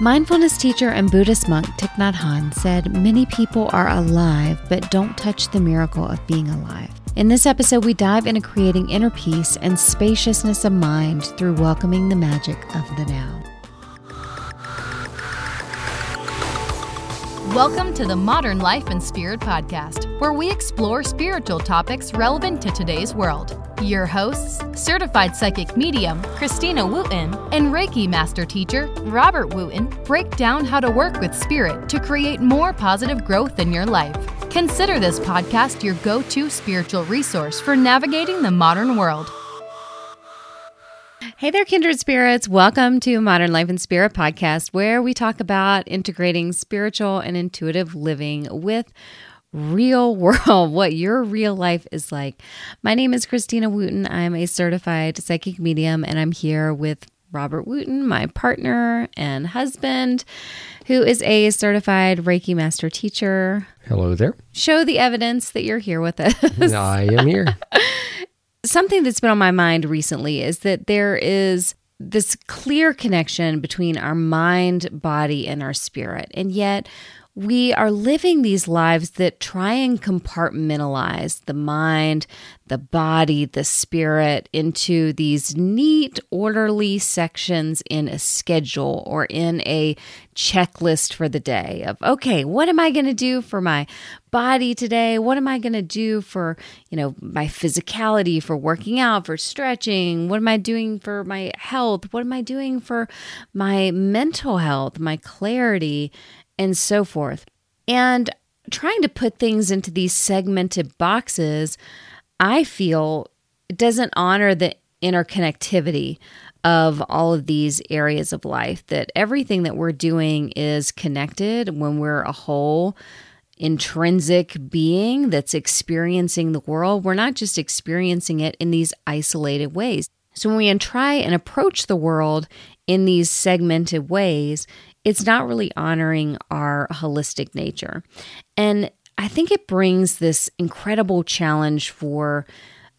Mindfulness teacher and Buddhist monk Thich Nhat Hanh said, Many people are alive but don't touch the miracle of being alive. In this episode, we dive into creating inner peace and spaciousness of mind through welcoming the magic of the now. Welcome to the Modern Life and Spirit Podcast, where we explore spiritual topics relevant to today's world. Your hosts, certified psychic medium Christina Wooten and Reiki master teacher Robert Wooten, break down how to work with spirit to create more positive growth in your life. Consider this podcast your go to spiritual resource for navigating the modern world. Hey there, kindred spirits. Welcome to Modern Life and Spirit podcast, where we talk about integrating spiritual and intuitive living with real world, what your real life is like. My name is Christina Wooten. I'm a certified psychic medium, and I'm here with Robert Wooten, my partner and husband, who is a certified Reiki master teacher. Hello there. Show the evidence that you're here with us. I am here. Something that's been on my mind recently is that there is this clear connection between our mind, body, and our spirit. And yet, we are living these lives that try and compartmentalize the mind, the body, the spirit into these neat, orderly sections in a schedule or in a checklist for the day of, okay, what am I going to do for my body today? What am I going to do for, you know, my physicality, for working out, for stretching? What am I doing for my health? What am I doing for my mental health, my clarity? And so forth. And trying to put things into these segmented boxes, I feel doesn't honor the interconnectivity of all of these areas of life, that everything that we're doing is connected when we're a whole intrinsic being that's experiencing the world. We're not just experiencing it in these isolated ways. So when we try and approach the world in these segmented ways, it's not really honoring our holistic nature. And I think it brings this incredible challenge for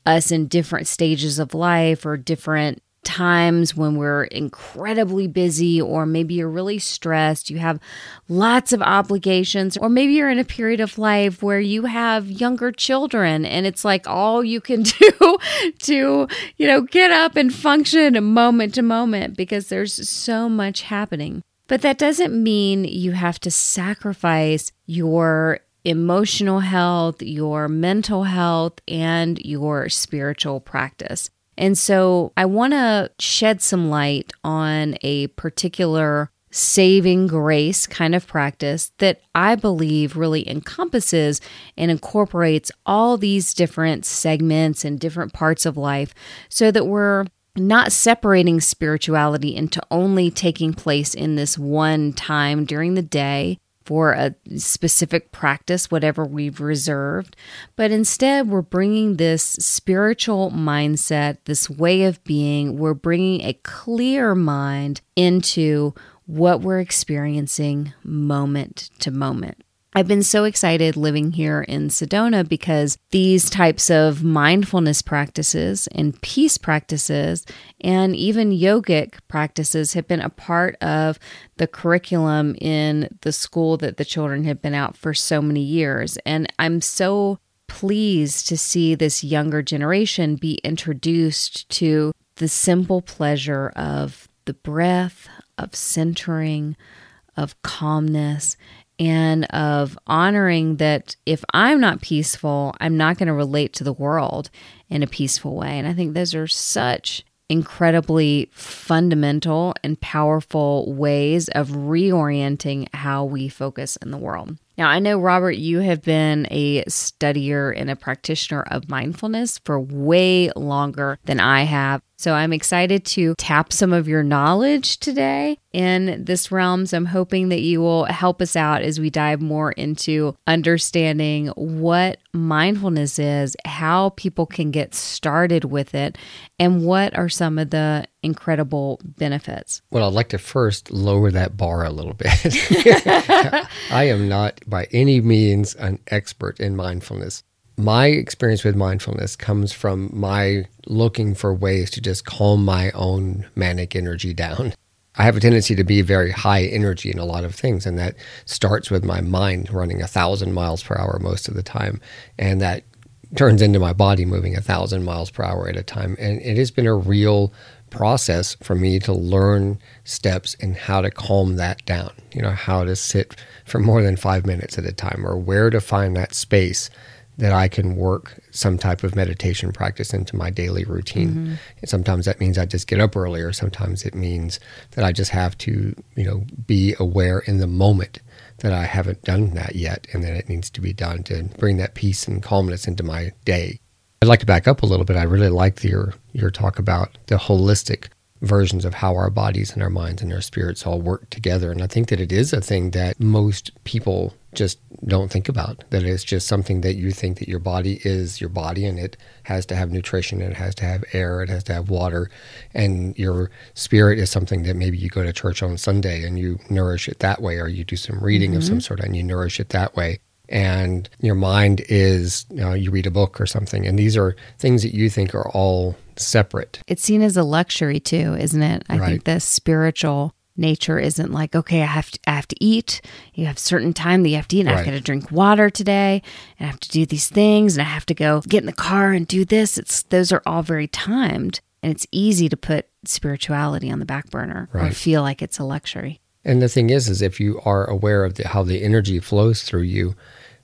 us in different stages of life or different times when we're incredibly busy, or maybe you're really stressed, you have lots of obligations, or maybe you're in a period of life where you have younger children and it's like all you can do to, you know, get up and function moment to moment because there's so much happening. But that doesn't mean you have to sacrifice your emotional health, your mental health, and your spiritual practice. And so I want to shed some light on a particular saving grace kind of practice that I believe really encompasses and incorporates all these different segments and different parts of life so that we're not separating spirituality into only taking place in this one time during the day for a specific practice, whatever we've reserved, but instead we're bringing this spiritual mindset, this way of being, we're bringing a clear mind into what we're experiencing moment to moment. I've been so excited living here in Sedona because these types of mindfulness practices and peace practices and even yogic practices have been a part of the curriculum in the school that the children have been out for so many years. And I'm so pleased to see this younger generation be introduced to the simple pleasure of the breath, of centering, of calmness, and of honoring that if I'm not peaceful, I'm not going to relate to the world in a peaceful way. And I think those are such incredibly fundamental and powerful ways of reorienting how we focus in the world. Now, I know, Robert, you have been a studier and a practitioner of mindfulness for way longer than I have. So I'm excited to tap some of your knowledge today in this realm. So I'm hoping that you will help us out as we dive more into understanding what mindfulness is, how people can get started with it, and what are some of the incredible benefits. Well, I'd like to first lower that bar a little bit. I am not by any means an expert in mindfulness my experience with mindfulness comes from my looking for ways to just calm my own manic energy down. I have a tendency to be very high energy in a lot of things, and that starts with my mind running a thousand miles per hour most of the time, and that turns into my body moving a thousand miles per hour at a time. And it has been a real process for me to learn steps in how to calm that down, you know, how to sit for more than five minutes at a time or where to find that space that I can work some type of meditation practice into my daily routine. Mm-hmm. And sometimes that means I just get up earlier. Sometimes it means that I just have to, you know, be aware in the moment that I haven't done that yet and that it needs to be done to bring that peace and calmness into my day. I'd like to back up a little bit. I really like your your talk about the holistic versions of how our bodies and our minds and our spirits all work together. And I think that it is a thing that most people just don't think about. That it's just something that you think that your body is your body and it has to have nutrition, it has to have air, it has to have water. And your spirit is something that maybe you go to church on Sunday and you nourish it that way, or you do some reading mm-hmm. of some mm-hmm. sort and you nourish it that way and your mind is you, know, you read a book or something and these are things that you think are all separate it's seen as a luxury too isn't it i right. think the spiritual nature isn't like okay i have to i have to eat you have certain time that you have to eat and right. i've got to drink water today and i have to do these things and i have to go get in the car and do this it's those are all very timed and it's easy to put spirituality on the back burner right. or feel like it's a luxury and the thing is is if you are aware of the, how the energy flows through you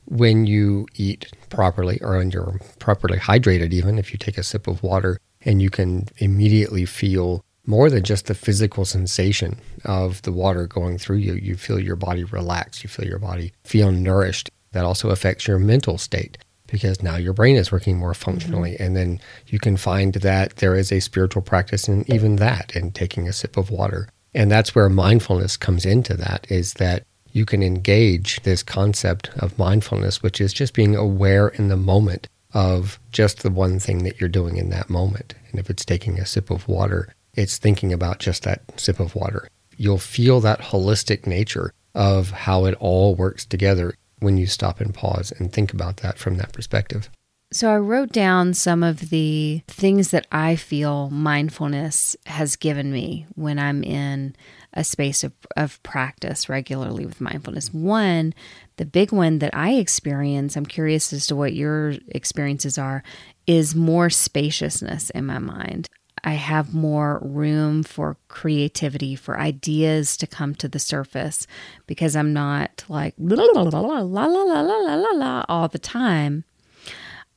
when you eat properly or when you're properly hydrated, even if you take a sip of water and you can immediately feel more than just the physical sensation of the water going through you. You feel your body relax, you feel your body feel nourished. That also affects your mental state because now your brain is working more functionally. Mm-hmm. And then you can find that there is a spiritual practice in even that, in taking a sip of water. And that's where mindfulness comes into that is that you can engage this concept of mindfulness, which is just being aware in the moment of just the one thing that you're doing in that moment. And if it's taking a sip of water, it's thinking about just that sip of water. You'll feel that holistic nature of how it all works together when you stop and pause and think about that from that perspective. So, I wrote down some of the things that I feel mindfulness has given me when I'm in a space of, of practice regularly with mindfulness. One, the big one that I experience, I'm curious as to what your experiences are, is more spaciousness in my mind. I have more room for creativity, for ideas to come to the surface because I'm not like la la la la la la la la all the time.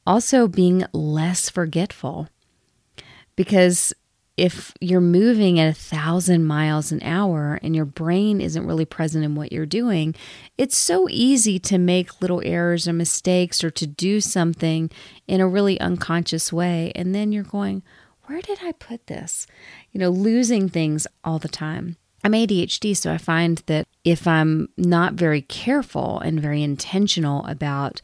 Also, being less forgetful because if you're moving at a thousand miles an hour and your brain isn't really present in what you're doing, it's so easy to make little errors or mistakes or to do something in a really unconscious way. And then you're going, where did I put this? You know, losing things all the time. I'm ADHD, so I find that if I'm not very careful and very intentional about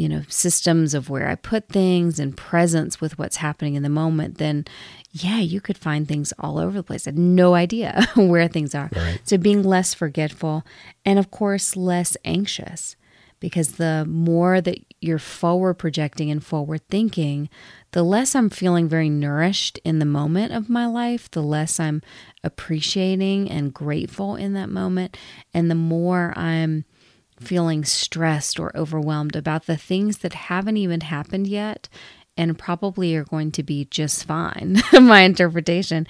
you know, systems of where I put things and presence with what's happening in the moment, then yeah, you could find things all over the place. I had no idea where things are. Right. So being less forgetful and of course less anxious because the more that you're forward projecting and forward thinking, the less I'm feeling very nourished in the moment of my life, the less I'm appreciating and grateful in that moment, and the more I'm feeling stressed or overwhelmed about the things that haven't even happened yet and probably are going to be just fine. My interpretation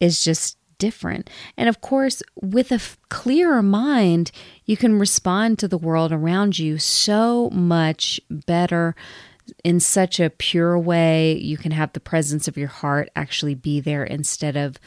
is just different. And of course, with a f- clearer mind, you can respond to the world around you so much better in such a pure way. You can have the presence of your heart actually be there instead of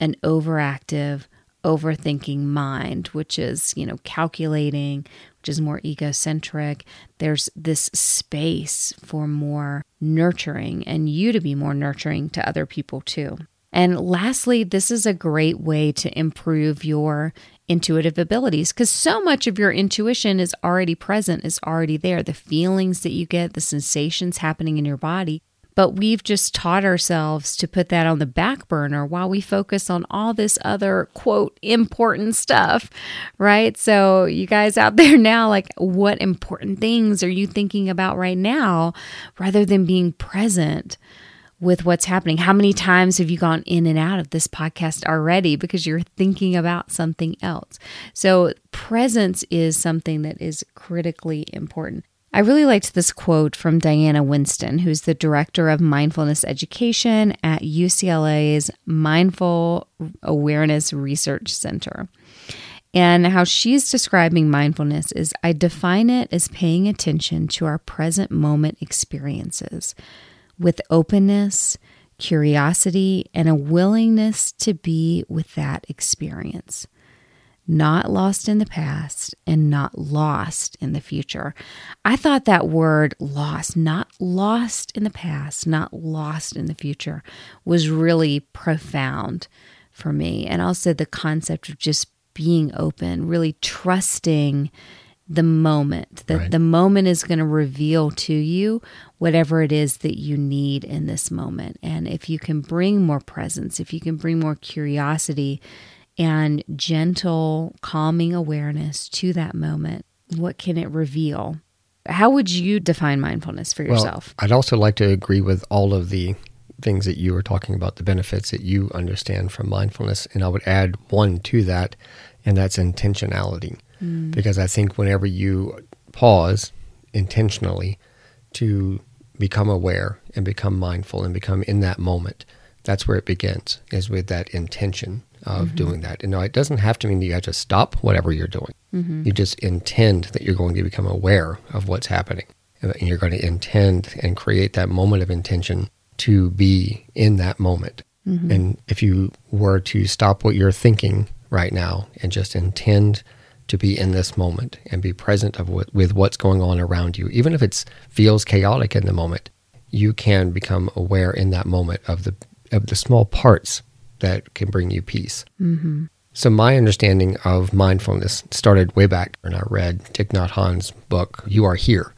an overactive, overthinking mind, which is, you know, calculating, which is more egocentric. There's this space for more nurturing and you to be more nurturing to other people too. And lastly, this is a great way to improve your intuitive abilities because so much of your intuition is already present, is already there. The feelings that you get, the sensations happening in your body but we've just taught ourselves to put that on the back burner while we focus on all this other, quote, important stuff, right? So, you guys out there now, like, what important things are you thinking about right now rather than being present? with what's happening. How many times have you gone in and out of this podcast already because you're thinking about something else? So, presence is something that is critically important. I really liked this quote from Diana Winston, who's the director of mindfulness education at UCLA's Mindful Awareness Research Center. And how she's describing mindfulness is I define it as paying attention to our present moment experiences with openness, curiosity, and a willingness to be with that experience. Not lost in the past and not lost in the future. I thought that word lost, not lost in the past, not lost in the future, was really profound for me. And also the concept of just being open, really trusting the moment, that right. the moment is going to reveal to you whatever it is that you need in this moment. And if you can bring more presence, if you can bring more curiosity and gentle, calming awareness to that moment, what can it reveal? How would you define mindfulness for yourself? Well, I'd also like to agree with all of the things that you were talking about, the benefits that you understand from mindfulness. And I would add one to that, and that's intentionality. Mm. Because I think whenever you pause intentionally to become aware and become mindful and become in that moment, that's where it begins, is with that intention of mm-hmm. doing that. And no, it doesn't have to mean that you have to stop whatever you're doing. Mm-hmm. You just intend that you're going to become aware of what's happening. And you're going to intend and create that moment of intention to be in that moment. Mm-hmm. And if you were to stop what you're thinking right now and just intend to be in this moment and be present of what, with what's going on around you, even if it feels chaotic in the moment, you can become aware in that moment of the of the small parts that can bring you peace. Mm-hmm. So my understanding of mindfulness started way back when I read Thich Nhat Hanh's book "You Are Here,"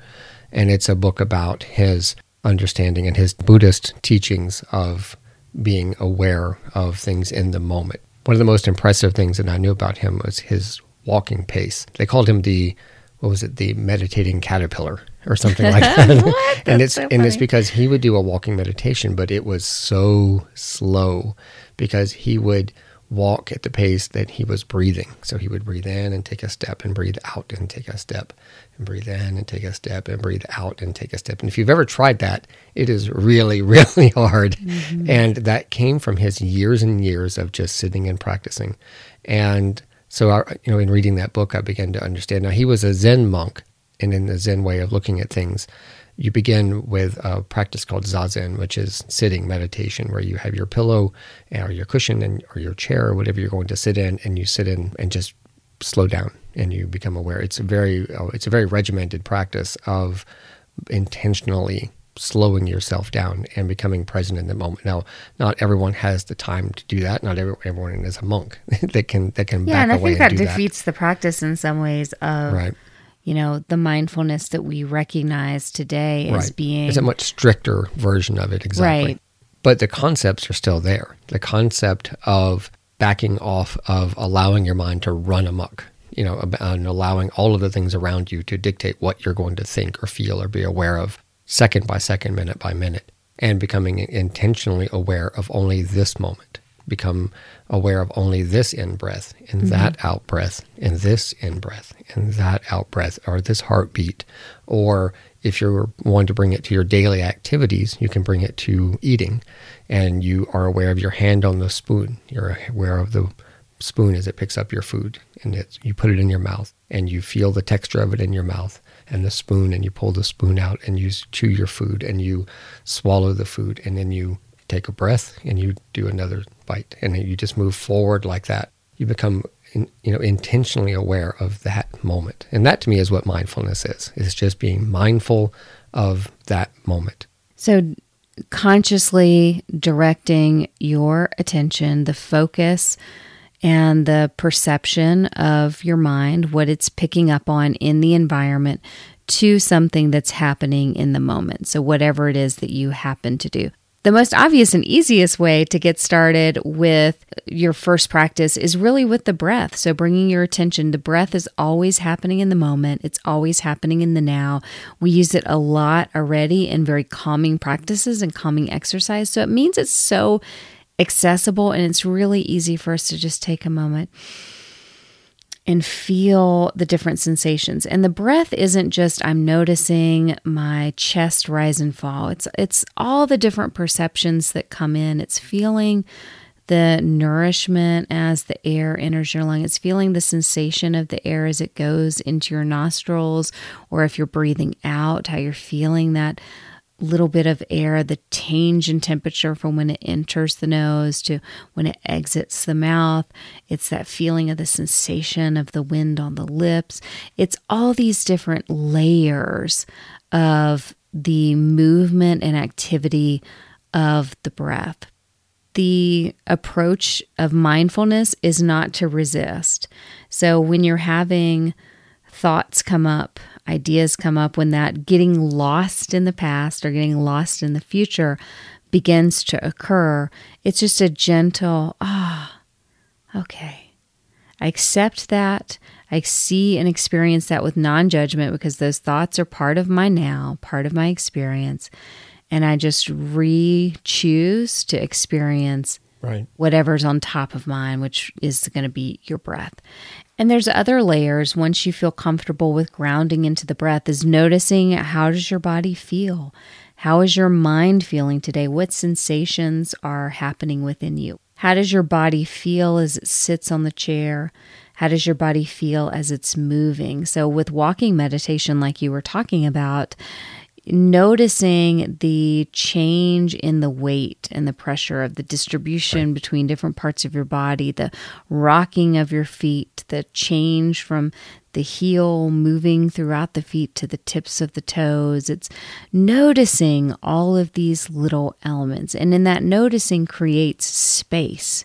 and it's a book about his understanding and his Buddhist teachings of being aware of things in the moment. One of the most impressive things that I knew about him was his walking pace. They called him the what was it, the meditating caterpillar or something like that. and it's so and it's because he would do a walking meditation, but it was so slow because he would walk at the pace that he was breathing. So he would breathe in and take a step and breathe out and take a step and breathe in and take a step and breathe out and take a step. And if you've ever tried that, it is really, really hard. Mm-hmm. And that came from his years and years of just sitting and practicing. And so, I, you know, in reading that book, I began to understand. Now, he was a Zen monk, and in the Zen way of looking at things, you begin with a practice called zazen, which is sitting meditation, where you have your pillow or your cushion and or your chair or whatever you're going to sit in, and you sit in and just slow down and you become aware. It's a very uh, it's a very regimented practice of intentionally slowing yourself down and becoming present in the moment. Now, not everyone has the time to do that. Not every, everyone is a monk that can that can yeah, and I think that defeats that. the practice in some ways of right. You know, the mindfulness that we recognize today as being is a much stricter version of it, exactly. Right. But the concepts are still there. The concept of backing off of allowing your mind to run amok you know, and allowing all of the things around you to dictate what you're going to think or feel or be aware of second by second, minute by minute, and becoming intentionally aware of only this moment. Become aware of only this in breath and mm-hmm. that out breath and this in breath and that out breath or this heartbeat. Or if you're wanting to bring it to your daily activities, you can bring it to eating and you are aware of your hand on the spoon. You're aware of the spoon as it picks up your food and it's, you put it in your mouth and you feel the texture of it in your mouth and the spoon and you pull the spoon out and you chew your food and you swallow the food and then you take a breath and you do another bite and you just move forward like that. You become in, you know intentionally aware of that moment. And that to me is what mindfulness is. Is just being mindful of that moment. So consciously directing your attention the focus and the perception of your mind, what it's picking up on in the environment, to something that's happening in the moment. So, whatever it is that you happen to do. The most obvious and easiest way to get started with your first practice is really with the breath. So, bringing your attention, the breath is always happening in the moment, it's always happening in the now. We use it a lot already in very calming practices and calming exercise. So, it means it's so accessible and it's really easy for us to just take a moment and feel the different sensations. And the breath isn't just I'm noticing my chest rise and fall. It's it's all the different perceptions that come in. It's feeling the nourishment as the air enters your lung. It's feeling the sensation of the air as it goes into your nostrils or if you're breathing out, how you're feeling that little bit of air, the change in temperature from when it enters the nose to when it exits the mouth. It's that feeling of the sensation of the wind on the lips. It's all these different layers of the movement and activity of the breath. The approach of mindfulness is not to resist. So when you're having thoughts come up ideas come up when that getting lost in the past or getting lost in the future begins to occur, it's just a gentle, ah, oh, okay. I accept that. I see and experience that with non judgment because those thoughts are part of my now, part of my experience. And I just re choose to experience right. whatever's on top of mine, which is going to be your breath. And there's other layers once you feel comfortable with grounding into the breath is noticing how does your body feel? How is your mind feeling today? What sensations are happening within you? How does your body feel as it sits on the chair? How does your body feel as it's moving? So, with walking meditation, like you were talking about, noticing the change in the weight and the pressure of the distribution right. between different parts of your body, the rocking of your feet, the change from the heel moving throughout the feet to the tips of the toes. It's noticing all of these little elements. And in that noticing creates space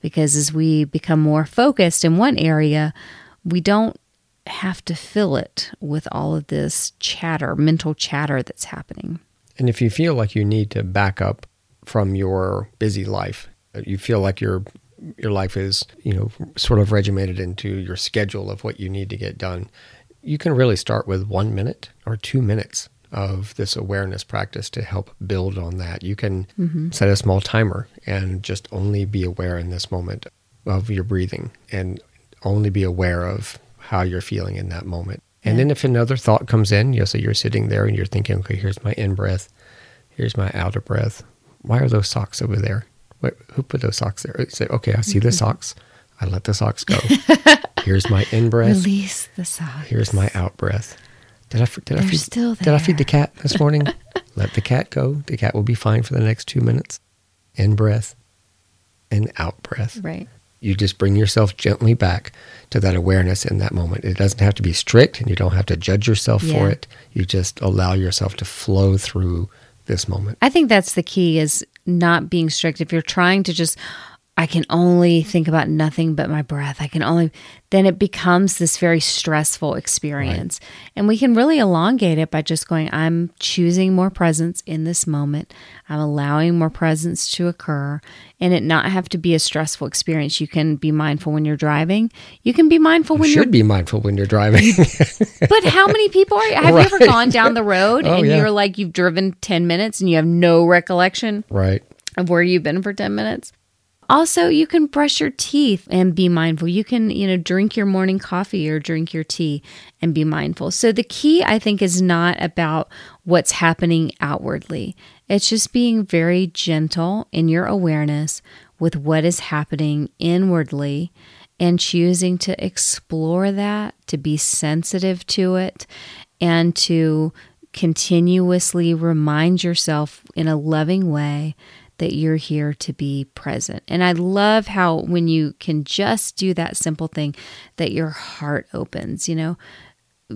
because as we become more focused in one area, we don't have to fill it with all of this chatter, mental chatter that's happening. And if you feel like you need to back up from your busy life, you feel like your your life is, you know, sort of regimented into your schedule of what you need to get done, you can really start with 1 minute or 2 minutes of this awareness practice to help build on that. You can mm-hmm. set a small timer and just only be aware in this moment of your breathing and only be aware of how you're feeling in that moment. And yeah. then if another thought comes in, you know, so you're sitting there and you're thinking, okay, here's my in breath, here's my out of breath. Why are those socks over there? What, who put those socks there? You say, okay, I see the mm-hmm. socks. I let the socks go. here's my in breath. Release the socks. Here's my out breath. Did I did They're I feed, still there. did I feed the cat this morning? let the cat go. The cat will be fine for the next two minutes. In breath and out breath. Right you just bring yourself gently back to that awareness in that moment. It doesn't have to be strict and you don't have to judge yourself yeah. for it. You just allow yourself to flow through this moment. I think that's the key is not being strict. If you're trying to just I can only think about nothing but my breath. I can only, then it becomes this very stressful experience. Right. And we can really elongate it by just going, I'm choosing more presence in this moment. I'm allowing more presence to occur and it not have to be a stressful experience. You can be mindful when you're driving. You can be mindful when you should you're. be mindful when you're driving. but how many people are, have right. you ever gone down the road oh, and yeah. you're like, you've driven 10 minutes and you have no recollection? Right. Of where you've been for 10 minutes? Also, you can brush your teeth and be mindful. You can, you know, drink your morning coffee or drink your tea and be mindful. So the key, I think, is not about what's happening outwardly. It's just being very gentle in your awareness with what is happening inwardly and choosing to explore that, to be sensitive to it, and to continuously remind yourself in a loving way that you're here to be present. And I love how when you can just do that simple thing, that your heart opens, you know,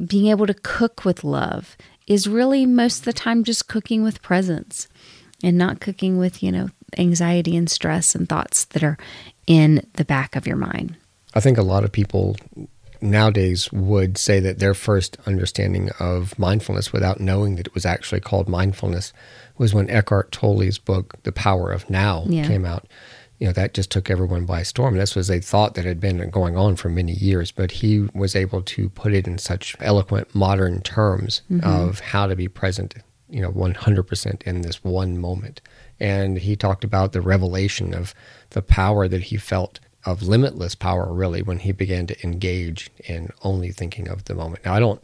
being able to cook with love is really most of the time just cooking with presence and not cooking with, you know, anxiety and stress and thoughts that are in the back of your mind. I think a lot of people nowadays would say that their first understanding of mindfulness without knowing that it was actually called mindfulness was when Eckhart Tolle's book, The Power of Now, Yeah. came out. You know, that just took everyone by storm. This was a thought that had been going on for many years, but he was able to put it in such eloquent modern terms mm-hmm. of how to be present, you know, 100% in this one moment. And he talked about the revelation of the power that he felt of limitless power, really, when he began to engage in only thinking of the moment. Now, I don't,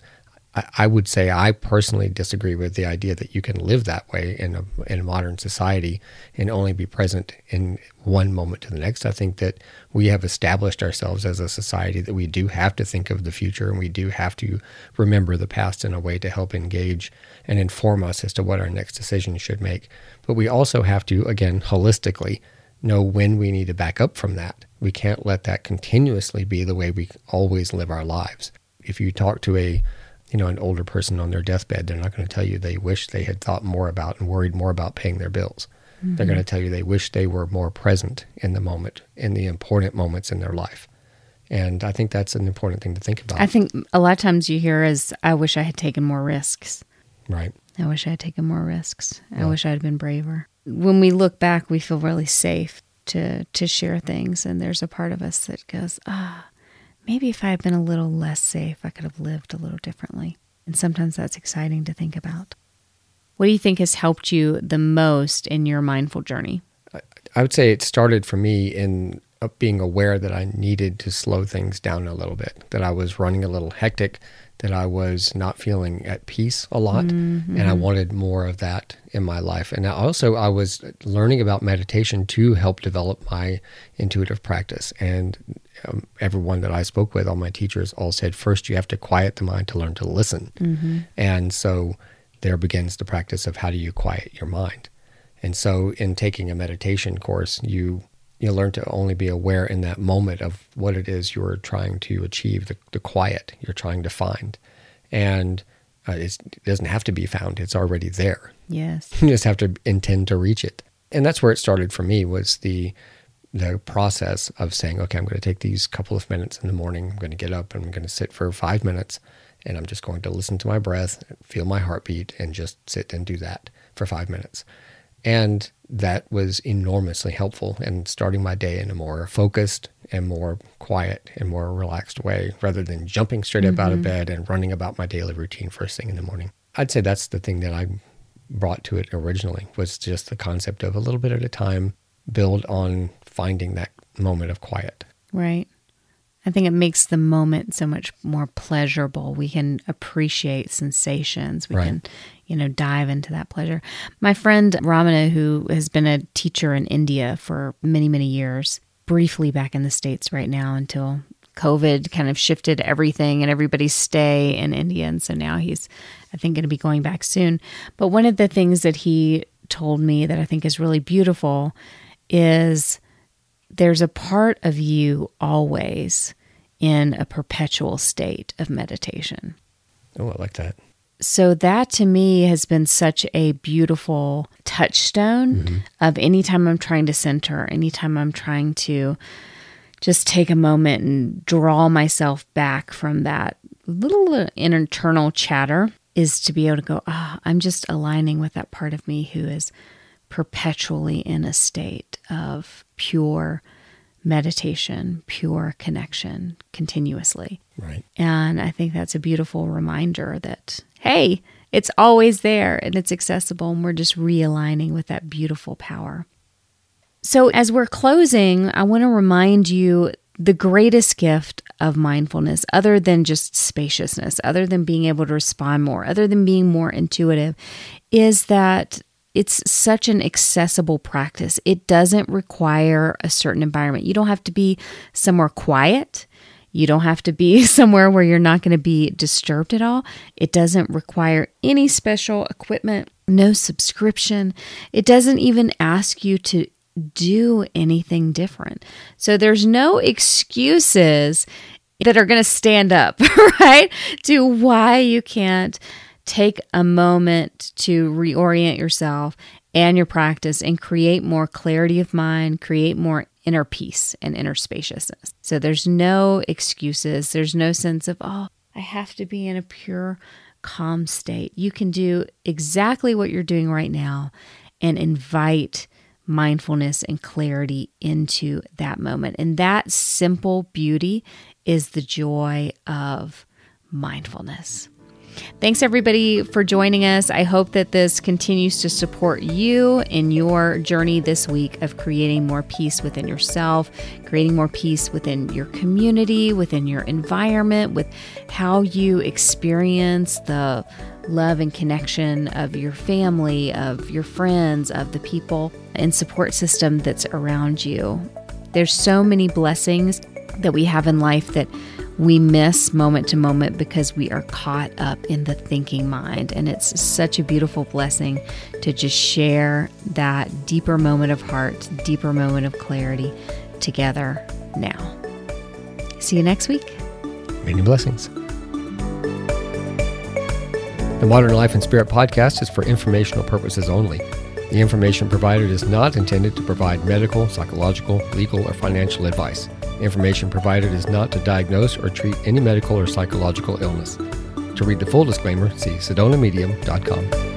I, would say I personally disagree with the idea that you can live that way in a, in a modern society and only be present in one moment to the next. I think that we have established ourselves as a society that we do have to think of the future and we do have to remember the past in a way to help engage and inform us as to what our next decision should make. But we also have to, again, holistically, know when we need to back up from that. We can't let that continuously be the way we always live our lives. If you talk to a you know an older person on their deathbed, they're not going to tell you they wish they had thought more about and worried more about paying their bills. They're mm-hmm. going to tell you they wish they were more present in the moment, in the important moments in their life. And I think that's an important thing to think about. I think a lot of times you hear is, I wish I had taken more risks. right. I wish I had taken more risks. I wish I had been braver. When we look back, we feel really safe to to share things, and there's a part of us that goes, ah, maybe if I had been a little less safe, I could have lived a little differently. And sometimes that's exciting to think about. What do you think has helped you the most in your mindful journey? I would say it started for me in uh, being aware that I needed to slow things down a little bit, that I was running a little hectic, that I was not feeling at peace a lot, and I wanted more of that in my life. And also, I was learning about meditation to help develop my intuitive practice. And um, everyone that I spoke with, all my teachers, all said, first you have to quiet the mind to learn to listen. And so there begins the practice of how do you quiet your mind. And so, in taking a meditation course, you you learn to only be aware in that moment of what it is you're trying to achieve, the, the quiet you're trying to find, and uh, it's, it doesn't have to be found; it's already there. Yes. You just have to intend to reach it, and that's where it started for me. Was the the process of saying, okay, I'm going to take these couple of minutes in the morning. I'm going to get up and I'm going to sit for five minutes, and I'm just going to listen to my breath, feel my heartbeat, and just sit and do that for five minutes. And that was enormously helpful in starting my day in a more focused and more quiet and more relaxed way rather than jumping straight up out of mm-hmm. bed and running about my daily routine first thing in the morning. I'd say that's the thing that I brought to it originally was just the concept of a little bit at a time, build on finding that moment of quiet. Right. I think it makes the moment so much more pleasurable. We can appreciate sensations. We Right. can, you know, dive into that pleasure. My friend Ramana, who has been a teacher in India for many, many years, briefly back in the States right now until COVID kind of shifted everything and everybody's stay in India. And so now he's, I think, going to be going back soon. But one of the things that he told me that I think is really beautiful is there's a part of you always in a perpetual state of meditation. Oh, I like that. So that to me has been such a beautiful touchstone of anytime I'm trying to center, anytime I'm trying to just take a moment and draw myself back from that little internal chatter is to be able to go, ah, I'm just aligning with that part of me who is perpetually in a state of pure meditation, pure connection continuously. Right. And I think that's a beautiful reminder that, hey, it's always there and it's accessible, and we're just realigning with that beautiful power. So, as we're closing, I want to remind you the greatest gift of mindfulness, other than just spaciousness, other than being able to respond more, other than being more intuitive, is that it's such an accessible practice. It doesn't require a certain environment. You don't have to be somewhere quiet. You don't have to be somewhere where you're not going to be disturbed at all. It doesn't require any special equipment, no subscription. It doesn't even ask you to do anything different. So there's no excuses that are going to stand up, right? To why you can't take a moment to reorient yourself and your practice and create more clarity of mind, create more inner peace and inner spaciousness. So there's no excuses. There's no sense of, oh, I have to be in a pure, calm state. You can do exactly what you're doing right now and invite mindfulness and clarity into that moment. And that simple beauty is the joy of mindfulness. Thanks everybody for joining us. I hope that this continues to support you in your journey this week of creating more peace within yourself, creating more peace within your community, within your environment, with how you experience the love and connection of your family, of your friends, of the people and support system that's around you. There's so many blessings that we have in life that we miss moment to moment because we are caught up in the thinking mind. And it's such a beautiful blessing to just share that deeper moment of heart, deeper moment of clarity together now. See you next week. Many blessings. The Modern Life and Spirit podcast is for informational purposes only. The information provided is not intended to provide medical, psychological, legal, or financial advice. Information provided is not to diagnose or treat any medical or psychological illness. To read the full disclaimer, see sedonamedium.com.